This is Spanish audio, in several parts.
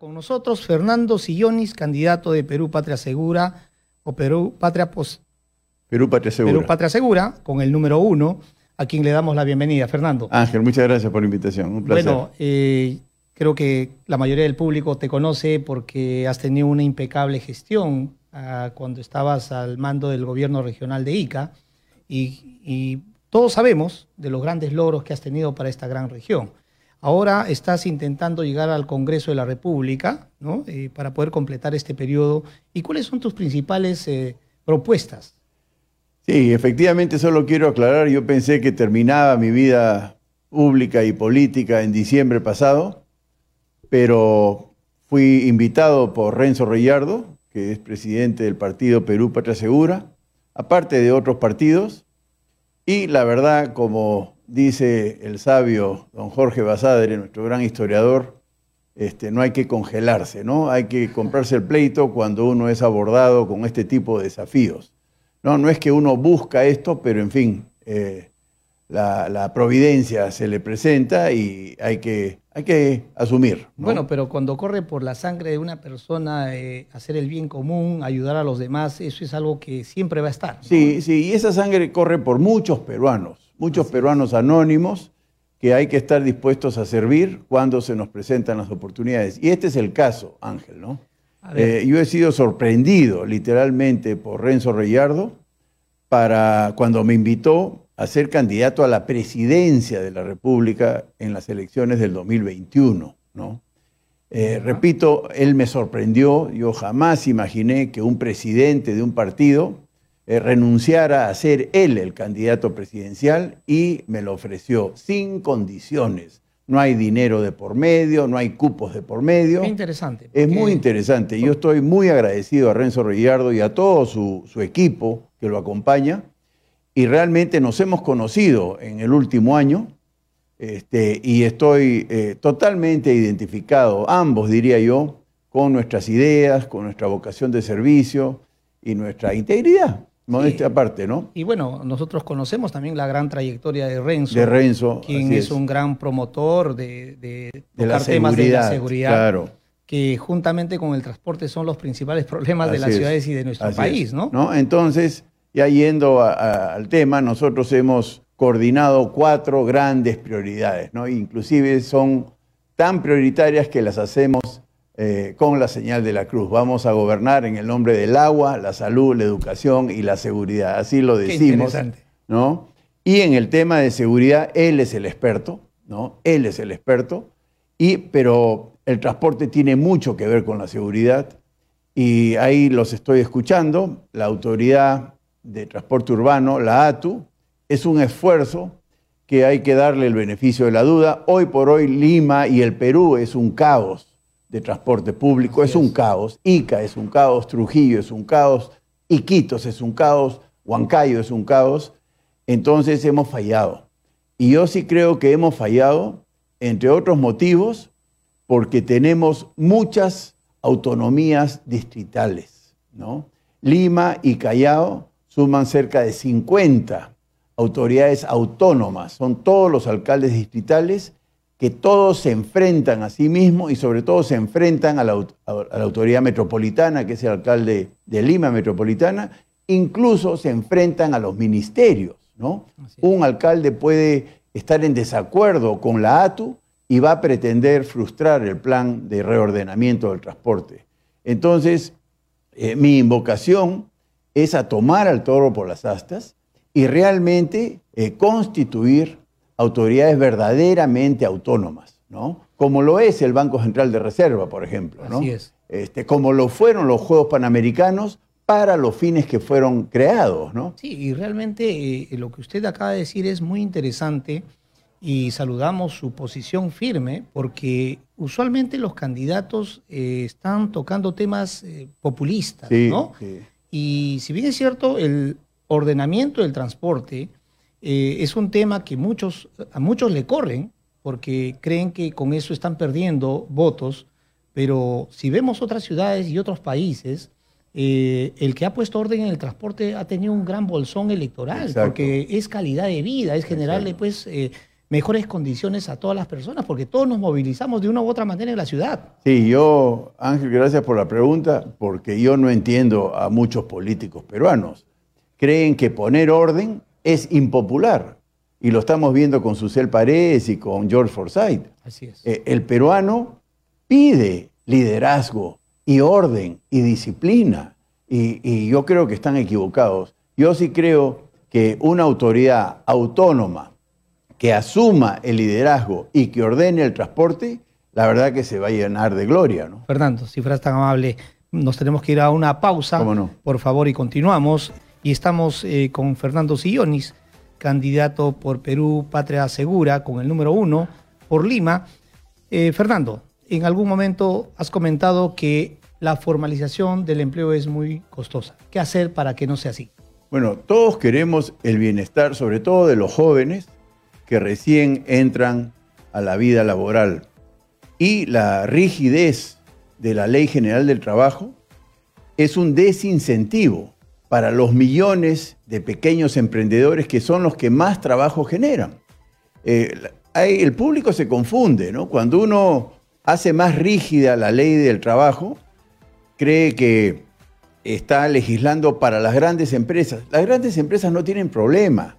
con nosotros Fernando Sillonis, candidato de Perú Patria Segura o Perú Patria Pos Perú Patria Segura. Perú Patria Segura, con el número uno, a quien le damos la bienvenida. Fernando. Ángel, muchas gracias por la invitación. Un placer. Bueno, eh, creo que la mayoría del público te conoce porque has tenido una impecable gestión ah, cuando estabas al mando del gobierno regional de Ica y, y todos sabemos de los grandes logros que has tenido para esta gran región. Ahora estás intentando llegar al Congreso de la República ¿no? Eh, para poder completar este periodo. ¿Y cuáles son tus principales eh, propuestas? Sí, efectivamente, solo quiero aclarar, yo pensé que terminaba mi vida pública y política en diciembre pasado, pero fui invitado por Renzo Reyardo, que es presidente del partido Perú Patria Segura, aparte de otros partidos, y la verdad, como dice el sabio don Jorge Basadre, nuestro gran historiador, este, no hay que congelarse, ¿no? Hay que comprarse el pleito cuando uno es abordado con este tipo de desafíos. No, no es que uno busca esto, pero en fin, eh, la, providencia se le presenta y hay que, hay que asumir. Bueno, pero cuando corre por la sangre de una persona, eh, hacer el bien común, ayudar a los demás, eso es algo que siempre va a estar. Sí, sí, y esa sangre corre por muchos peruanos muchos peruanos anónimos que hay que estar dispuestos a servir cuando se nos presentan las oportunidades. Y este es el caso, Ángel, ¿no? Eh, yo he sido sorprendido literalmente por Renzo Reyardo para cuando me invitó a ser candidato a la presidencia de la República en las elecciones del 2021, ¿no? Eh, repito, él me sorprendió, yo jamás imaginé que un presidente de un partido eh, renunciara a ser él el candidato presidencial y me lo ofreció sin condiciones. No hay dinero de por medio, no hay cupos de por medio. Es interesante. Es muy interesante. Yo estoy muy agradecido a Renzo Rillardo y a todo su, equipo que lo acompaña. Y realmente nos hemos conocido en el último año este, y estoy eh, totalmente identificado, ambos diría yo, con nuestras ideas, con nuestra vocación de servicio y nuestra integridad. Modestia aparte, ¿no? Y bueno, nosotros conocemos también la gran trayectoria de Renzo. De Renzo. Quien es, un gran promotor de, de, la temas de la seguridad. Claro. Que juntamente con el transporte son los principales problemas de las ciudades y de nuestro país, ¿no? ¿no? Entonces, ya yendo al tema, nosotros hemos coordinado cuatro grandes prioridades, ¿no? Inclusive son tan prioritarias que las hacemos eh, con la señal de la cruz. Vamos a gobernar en el nombre del agua, la salud, la educación y la seguridad. Así lo decimos. ¿no? Y en el tema de seguridad, él es el experto, ¿no? Él es el experto. Y, pero el transporte tiene mucho que ver con la seguridad. Y ahí los estoy escuchando. La autoridad de transporte urbano, la ATU, es un esfuerzo que hay que darle el beneficio de la duda. Hoy por hoy Lima y el Perú es un caos de transporte público es, un caos, Ica es un caos, Trujillo es un caos, Iquitos es un caos, Huancayo es un caos, entonces hemos fallado. Y yo sí creo que hemos fallado, entre otros motivos, porque tenemos muchas autonomías distritales. ¿no? Lima y Callao suman cerca de 50 autoridades autónomas, son todos los alcaldes distritales que todos se enfrentan a sí mismos y sobre todo se enfrentan a la, autoridad metropolitana, que es el alcalde de Lima Metropolitana, incluso se enfrentan a los ministerios. ¿no? Un alcalde puede estar en desacuerdo con la ATU y va a pretender frustrar el plan de reordenamiento del transporte. Entonces, eh, mi invocación es a tomar al toro por las astas y realmente eh, constituir autoridades verdaderamente autónomas, ¿no? Como lo es el Banco Central de Reserva, por ejemplo, ¿no? Así es. Este, como lo fueron los Juegos Panamericanos para los fines que fueron creados, ¿no? Sí, y realmente eh, lo que usted acaba de decir es muy interesante y saludamos su posición firme porque usualmente los candidatos eh, están tocando temas eh, populistas, ¿no? Sí. Y si bien es cierto, el ordenamiento del transporte eh, es un tema que muchos, a muchos le corren porque creen que con eso están perdiendo votos, pero si vemos otras ciudades y otros países, eh, el que ha puesto orden en el transporte ha tenido un gran bolsón electoral, porque es calidad de vida, es generarle pues eh, mejores condiciones a todas las personas, porque todos nos movilizamos de una u otra manera en la ciudad. Sí, yo, Ángel, gracias por la pregunta, porque yo no entiendo a muchos políticos peruanos. Creen que poner orden es impopular. Y lo estamos viendo con Susel Paredes y con George Forsyth. Así es. Eh, el peruano pide liderazgo y orden y disciplina. Y, y yo creo que están equivocados. Yo sí creo que una autoridad autónoma que asuma el liderazgo y que ordene el transporte, la verdad que se va a llenar de gloria. ¿no? Fernando, si fueras tan amable, nos tenemos que ir a una pausa, ¿Cómo no? por favor, y continuamos. Y estamos eh, con Fernando Sillonis, candidato por Perú Patria Segura, con el número uno, por Lima. Eh, Fernando, en algún momento has comentado que la formalización del empleo es muy costosa. ¿Qué hacer para que no sea así? Bueno, todos queremos el bienestar, sobre todo de los jóvenes que recién entran a la vida laboral. Y la rigidez de la Ley General del Trabajo es un desincentivo para los millones de pequeños emprendedores que son los que más trabajo generan. Eh, el público se confunde, ¿no? Cuando uno hace más rígida la ley del trabajo, cree que está legislando para las grandes empresas. Las grandes empresas no tienen problema.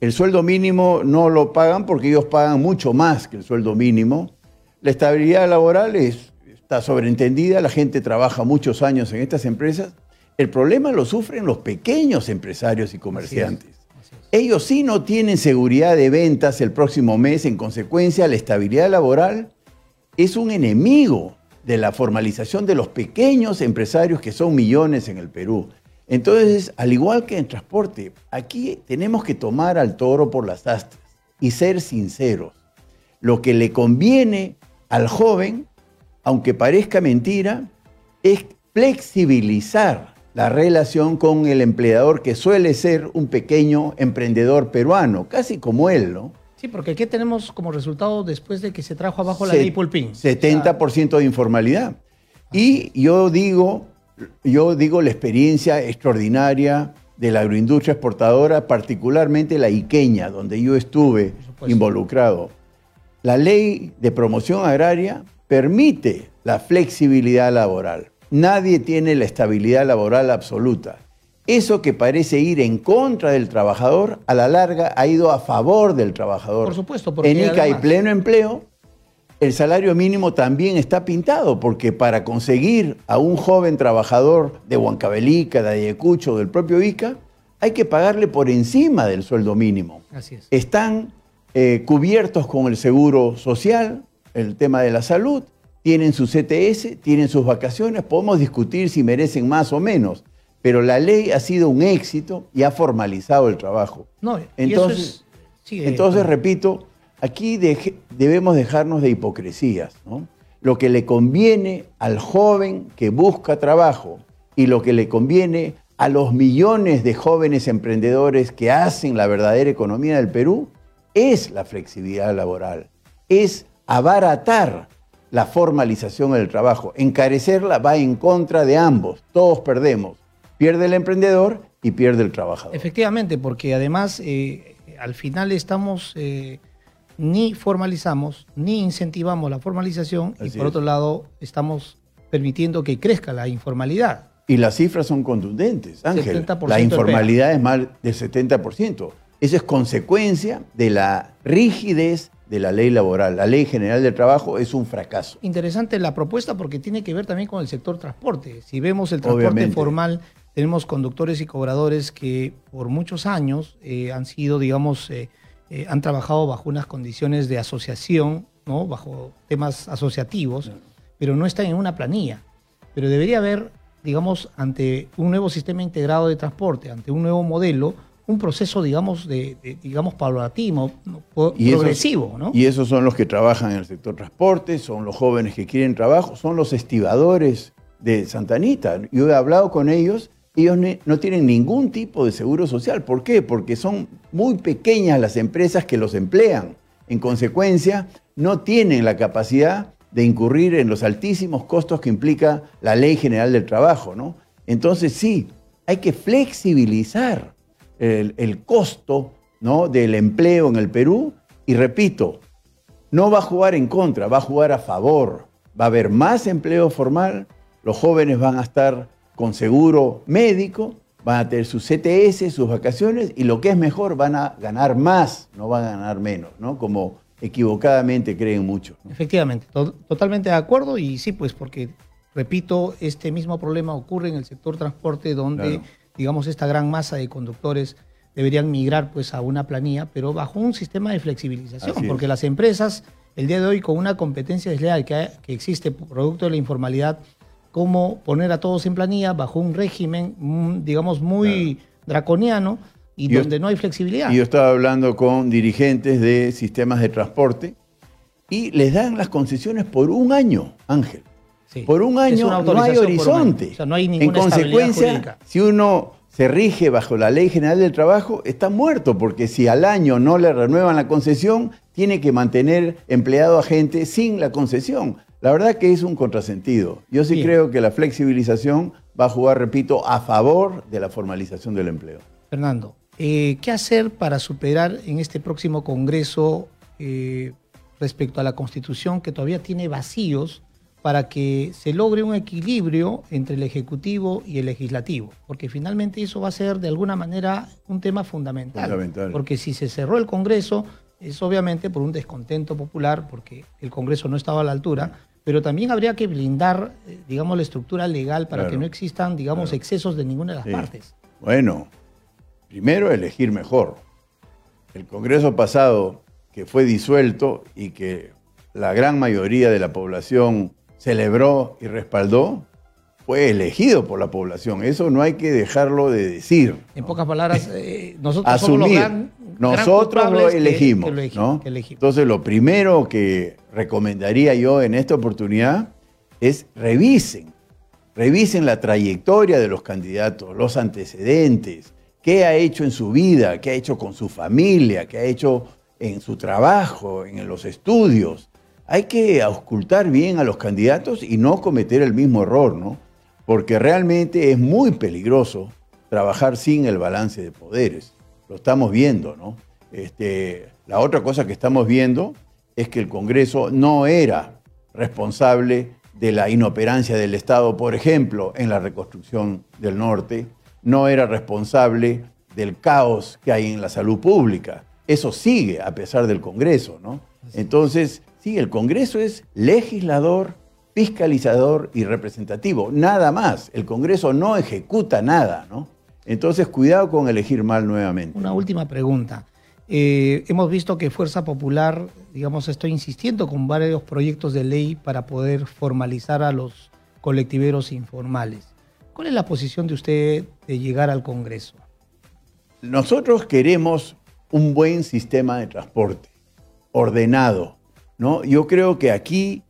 El sueldo mínimo no lo pagan porque ellos pagan mucho más que el sueldo mínimo. La estabilidad laboral es- está sobreentendida, la gente trabaja muchos años en estas empresas. El problema lo sufren los pequeños empresarios y comerciantes. Ellos sí no tienen seguridad de ventas el próximo mes, en consecuencia la estabilidad laboral es un enemigo de la formalización de los pequeños empresarios que son millones en el Perú. Entonces, al igual que en transporte, aquí tenemos que tomar al toro por las astas y ser sinceros. Lo que le conviene al joven, aunque parezca mentira, es flexibilizar la relación con el empleador que suele ser un pequeño emprendedor peruano, casi como él, ¿no? Sí, porque ¿qué tenemos como resultado después de que se trajo abajo la Se- ley Pulpín? 70% de informalidad. Y yo digo, yo digo la experiencia extraordinaria de la agroindustria exportadora, particularmente la iqueña, donde yo estuve involucrado. La ley de promoción agraria permite la flexibilidad laboral. Nadie tiene la estabilidad laboral absoluta. Eso que parece ir en contra del trabajador, a la larga ha ido a favor del trabajador. Por supuesto, porque En ICA hay además- pleno empleo, el salario mínimo también está pintado, porque para conseguir a un joven trabajador de Huancavelica, de Ayacucho, del propio Ica, hay que pagarle por encima del sueldo mínimo. Así es. Están eh, cubiertos con el seguro social, el tema de la salud, tienen su CTS, tienen sus vacaciones, podemos discutir si merecen más o menos, pero la ley ha sido un éxito y ha formalizado el trabajo. No, Entonces, eso es... sigue, entonces, Fernando. repito, aquí deje- debemos dejarnos de hipocresías. ¿no? Lo que le conviene al joven que busca trabajo y lo que le conviene a los millones de jóvenes emprendedores que hacen la verdadera economía del Perú es la flexibilidad laboral, es abaratar la formalización del trabajo. Encarecerla va en contra de ambos, todos perdemos. Pierde el emprendedor y pierde el trabajador. Efectivamente, porque además eh, al final estamos eh, ni formalizamos ni incentivamos la formalización y por es. otro lado estamos permitiendo que crezca la informalidad. Y las cifras son contundentes, Ángel. 70% La informalidad es más del 70%. Eso es consecuencia de la rigidez de la ley laboral. La ley general del trabajo es un fracaso. Interesante la propuesta porque tiene que ver también con el sector transporte. Si vemos el transporte Obviamente. formal, tenemos conductores y cobradores que por muchos años eh, han sido, digamos, eh, eh, han trabajado bajo unas condiciones de asociación, ¿no? bajo temas asociativos, pero no están en una planilla. Pero debería haber, digamos, ante un nuevo sistema integrado de transporte, ante un nuevo modelo, un proceso, digamos, de, de- digamos, paulatino, Y esos- progresivo, ¿no? Y esos son los que trabajan en el sector transporte, son los jóvenes que quieren trabajo, son los estibadores de Santanita. Yo he hablado con ellos, ellos no tienen ningún tipo de seguro social. ¿Por qué? Porque son muy pequeñas las empresas que los emplean. En consecuencia, no tienen la capacidad de incurrir en los altísimos costos que implica la Ley General del Trabajo, ¿no? Entonces sí, hay que flexibilizar el, el costo ¿no? del empleo en el Perú Y repito, no va a jugar en contra, va a jugar a favor. Va a haber más empleo formal, los jóvenes van a estar con seguro médico, van a tener sus CTS, sus vacaciones y lo que es mejor, van a ganar más, no van a ganar menos, ¿no? Como equivocadamente creen muchos. Efectivamente, totalmente de acuerdo y sí, pues porque, repito, este mismo problema ocurre en el sector transporte donde, digamos, esta gran masa de conductores deberían migrar pues a una planilla, pero bajo un sistema de flexibilización, porque las empresas el día de hoy con una competencia desleal que, que existe producto de la informalidad, cómo poner a todos en planilla bajo un régimen, digamos, muy draconiano y donde no hay flexibilidad. Y yo estaba hablando con dirigentes de sistemas de transporte y les dan las concesiones por un año, Ángel. Por un año no hay horizonte. no hay en consecuencia, si uno se rige bajo la Ley General del Trabajo, está muerto, porque si al año no le renuevan la concesión, tiene que mantener empleado a gente sin la concesión. La verdad que es un contrasentido. Yo sí creo que la flexibilización va a jugar, repito, a favor de la formalización del empleo. Fernando, eh, ¿qué hacer para superar en este próximo Congreso eh, respecto a la Constitución que todavía tiene vacíos para que se logre un equilibrio entre el Ejecutivo y el Legislativo, porque finalmente eso va a ser de alguna manera un tema fundamental. fundamental. Porque si se cerró el Congreso, es obviamente por un descontento popular, porque el Congreso no estaba a la altura, pero también habría que blindar, eh, digamos, la estructura legal para que no existan, digamos, excesos de ninguna de las partes. Bueno, primero elegir mejor. El Congreso pasado, que fue disuelto y que la gran mayoría de la población celebró y respaldó, fue elegido por la población. Eso no hay que dejarlo de decir. En pocas palabras, eh, nosotros somos los nosotros lo elegimos, ¿no? Entonces, lo primero que recomendaría yo en esta oportunidad es revisen, revisen la trayectoria de los candidatos, los antecedentes, qué ha hecho en su vida, qué ha hecho con su familia, qué ha hecho en su trabajo, en los estudios hay que auscultar bien a los candidatos y no cometer el mismo error, ¿no? Porque realmente es muy peligroso trabajar sin el balance de poderes. Lo estamos viendo, ¿no? Este, la otra cosa que estamos viendo es que el Congreso no era responsable de la inoperancia del Estado, por ejemplo, en la reconstrucción del norte, no era responsable del caos que hay en la salud pública. Eso sigue a pesar del Congreso, ¿no? Entonces, Sí, el Congreso es legislador, fiscalizador y representativo, nada más. El Congreso no ejecuta nada, ¿no? Entonces, cuidado con elegir mal nuevamente. Una última pregunta. Eh, hemos visto que Fuerza Popular, digamos, estoy insistiendo con varios proyectos de ley para poder formalizar a los colectiveros informales. ¿Cuál es la posición de usted de llegar al Congreso? Nosotros queremos un buen sistema de transporte, ordenado, ¿no? Yo creo que aquí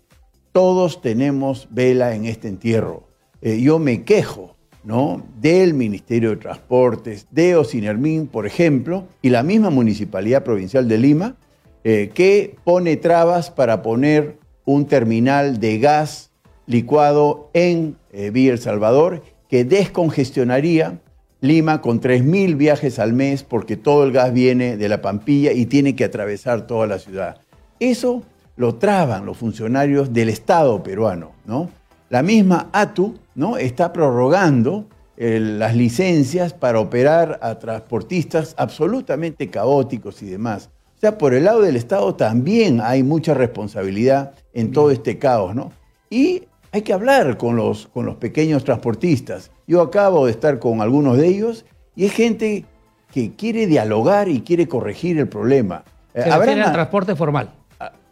todos tenemos vela en este entierro. Eh, yo me quejo ¿no? del Ministerio de Transportes, de Ocinermín, por ejemplo, y la misma Municipalidad Provincial de Lima, eh, que pone trabas para poner un terminal de gas licuado en eh, Villa El Salvador, que descongestionaría Lima con 3.000 viajes al mes, porque todo el gas viene de la Pampilla y tiene que atravesar toda la ciudad. Eso lo traban los funcionarios del Estado peruano. ¿no? La misma ATU ¿no? está prorrogando eh, las licencias para operar a transportistas absolutamente caóticos y demás. O sea, por el lado del Estado también hay mucha responsabilidad en todo este caos, ¿no? Y hay que hablar con los, con los pequeños transportistas. Yo acabo de estar con algunos de ellos y es gente que quiere dialogar y quiere corregir el problema. Se refiere al transporte formal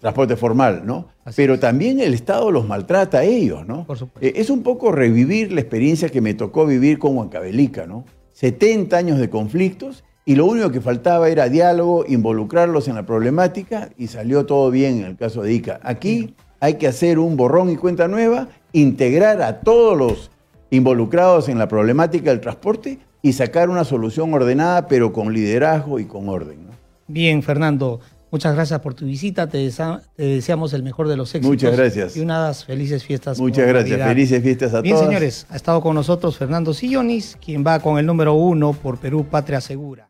transporte formal, ¿no? Pero también el Estado los maltrata a ellos, ¿no? Por supuesto. Eh, es un poco revivir la experiencia que me tocó vivir con Huancabelica, ¿no? 70 años de conflictos y lo único que faltaba era diálogo, involucrarlos en la problemática y salió todo bien en el caso de ICA. Aquí hay que hacer un borrón y cuenta nueva, integrar a todos los involucrados en la problemática del transporte y sacar una solución ordenada, pero con liderazgo y con orden. ¿no? Bien, Fernando. Muchas gracias por tu visita, te, deseamos el mejor de los éxitos. Muchas gracias. Y unas felices fiestas. Muchas gracias, felices fiestas a todos. Bien, señores, ha estado con nosotros Fernando Sillonis, quien va con el número uno por Perú Patria Segura.